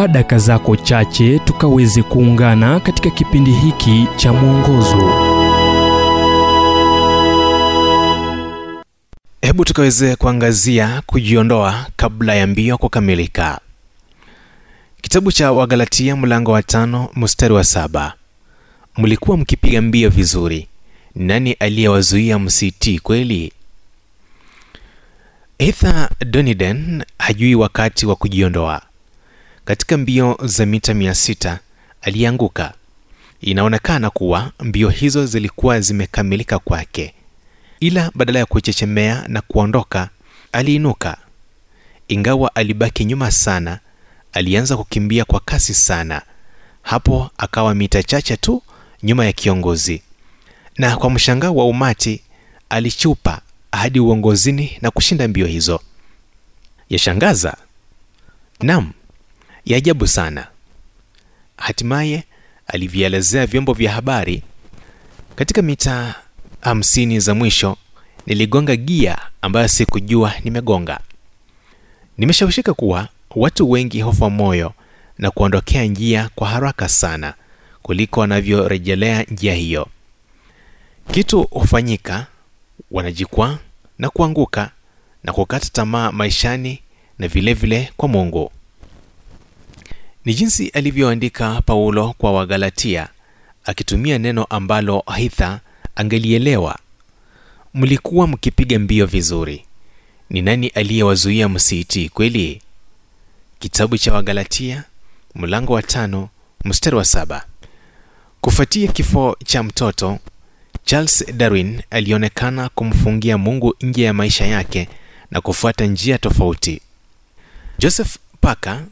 chukua daka zako chache tukaweze kuungana katika kipindi hiki cha mwongozo. Hebu tukaweze kuangazia kujiondoa kabla ya mbio kukamilika. Kitabu cha wagalatia mlango wa tano mstari wa saba. Mlikuwa mkipiga mbio vizuri. Nani aliyewazuia msitii kweli? Heather Doniden hajui wakati wa kujiondoa. Katika mbio za mita 600 alianguka. Inaonekana kuwa mbio hizo zilikuwa zimekamilika kwake, ila badala ya kuchechemea na kuondoka, aliinuka. Ingawa alibaki nyuma sana, alianza kukimbia kwa kasi sana. Hapo akawa mita chache tu nyuma ya kiongozi, na kwa mshangao wa umati alichupa hadi uongozini na kushinda mbio hizo. Yashangaza? Nam, ya ajabu sana. Hatimaye alivyoelezea vyombo vya habari, katika mita hamsini za mwisho niligonga gia ambayo sikujua nimegonga. Nimeshawishika kuwa watu wengi hofa moyo na kuondokea njia kwa haraka sana kuliko wanavyorejelea njia hiyo. Kitu hufanyika wanajikwaa na kuanguka na kukata tamaa maishani na vilevile vile kwa Mungu. Ni jinsi alivyoandika Paulo kwa Wagalatia akitumia neno ambalo Hitha angelielewa. Mlikuwa mkipiga mbio vizuri. Ni nani aliyewazuia msiitii kweli? Kitabu cha Wagalatia mlango wa tano mstari wa saba. Kufuatia kifo cha mtoto Charles Darwin alionekana kumfungia Mungu nje ya maisha yake na kufuata njia tofauti. Joseph Parker,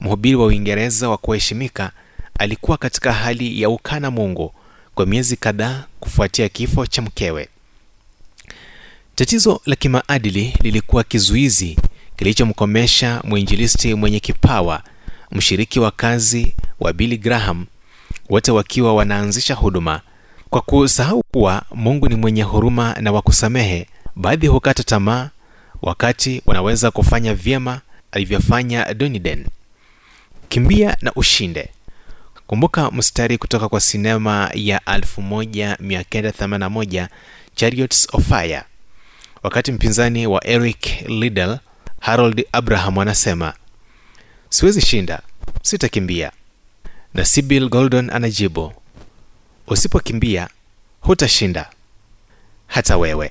mhubiri wa Uingereza wa kuheshimika, alikuwa katika hali ya ukana Mungu kwa miezi kadhaa kufuatia kifo cha mkewe. Tatizo la kimaadili lilikuwa kizuizi kilichomkomesha mwinjilisti mwenye kipawa, mshiriki wa kazi wa Billy Graham, wote wakiwa wanaanzisha huduma kwa kusahau kuwa Mungu ni mwenye huruma na wa kusamehe, baadhi hukata tamaa wakati wanaweza kufanya vyema alivyofanya Doniden. Kimbia na ushinde. Kumbuka mstari kutoka kwa sinema ya 1981 Chariots of Fire, wakati mpinzani wa Eric lidl Harold Abraham anasema siwezi shinda, sitakimbia, na sibil Goldon anajibu usipokimbia hutashinda hata wewe.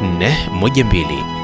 412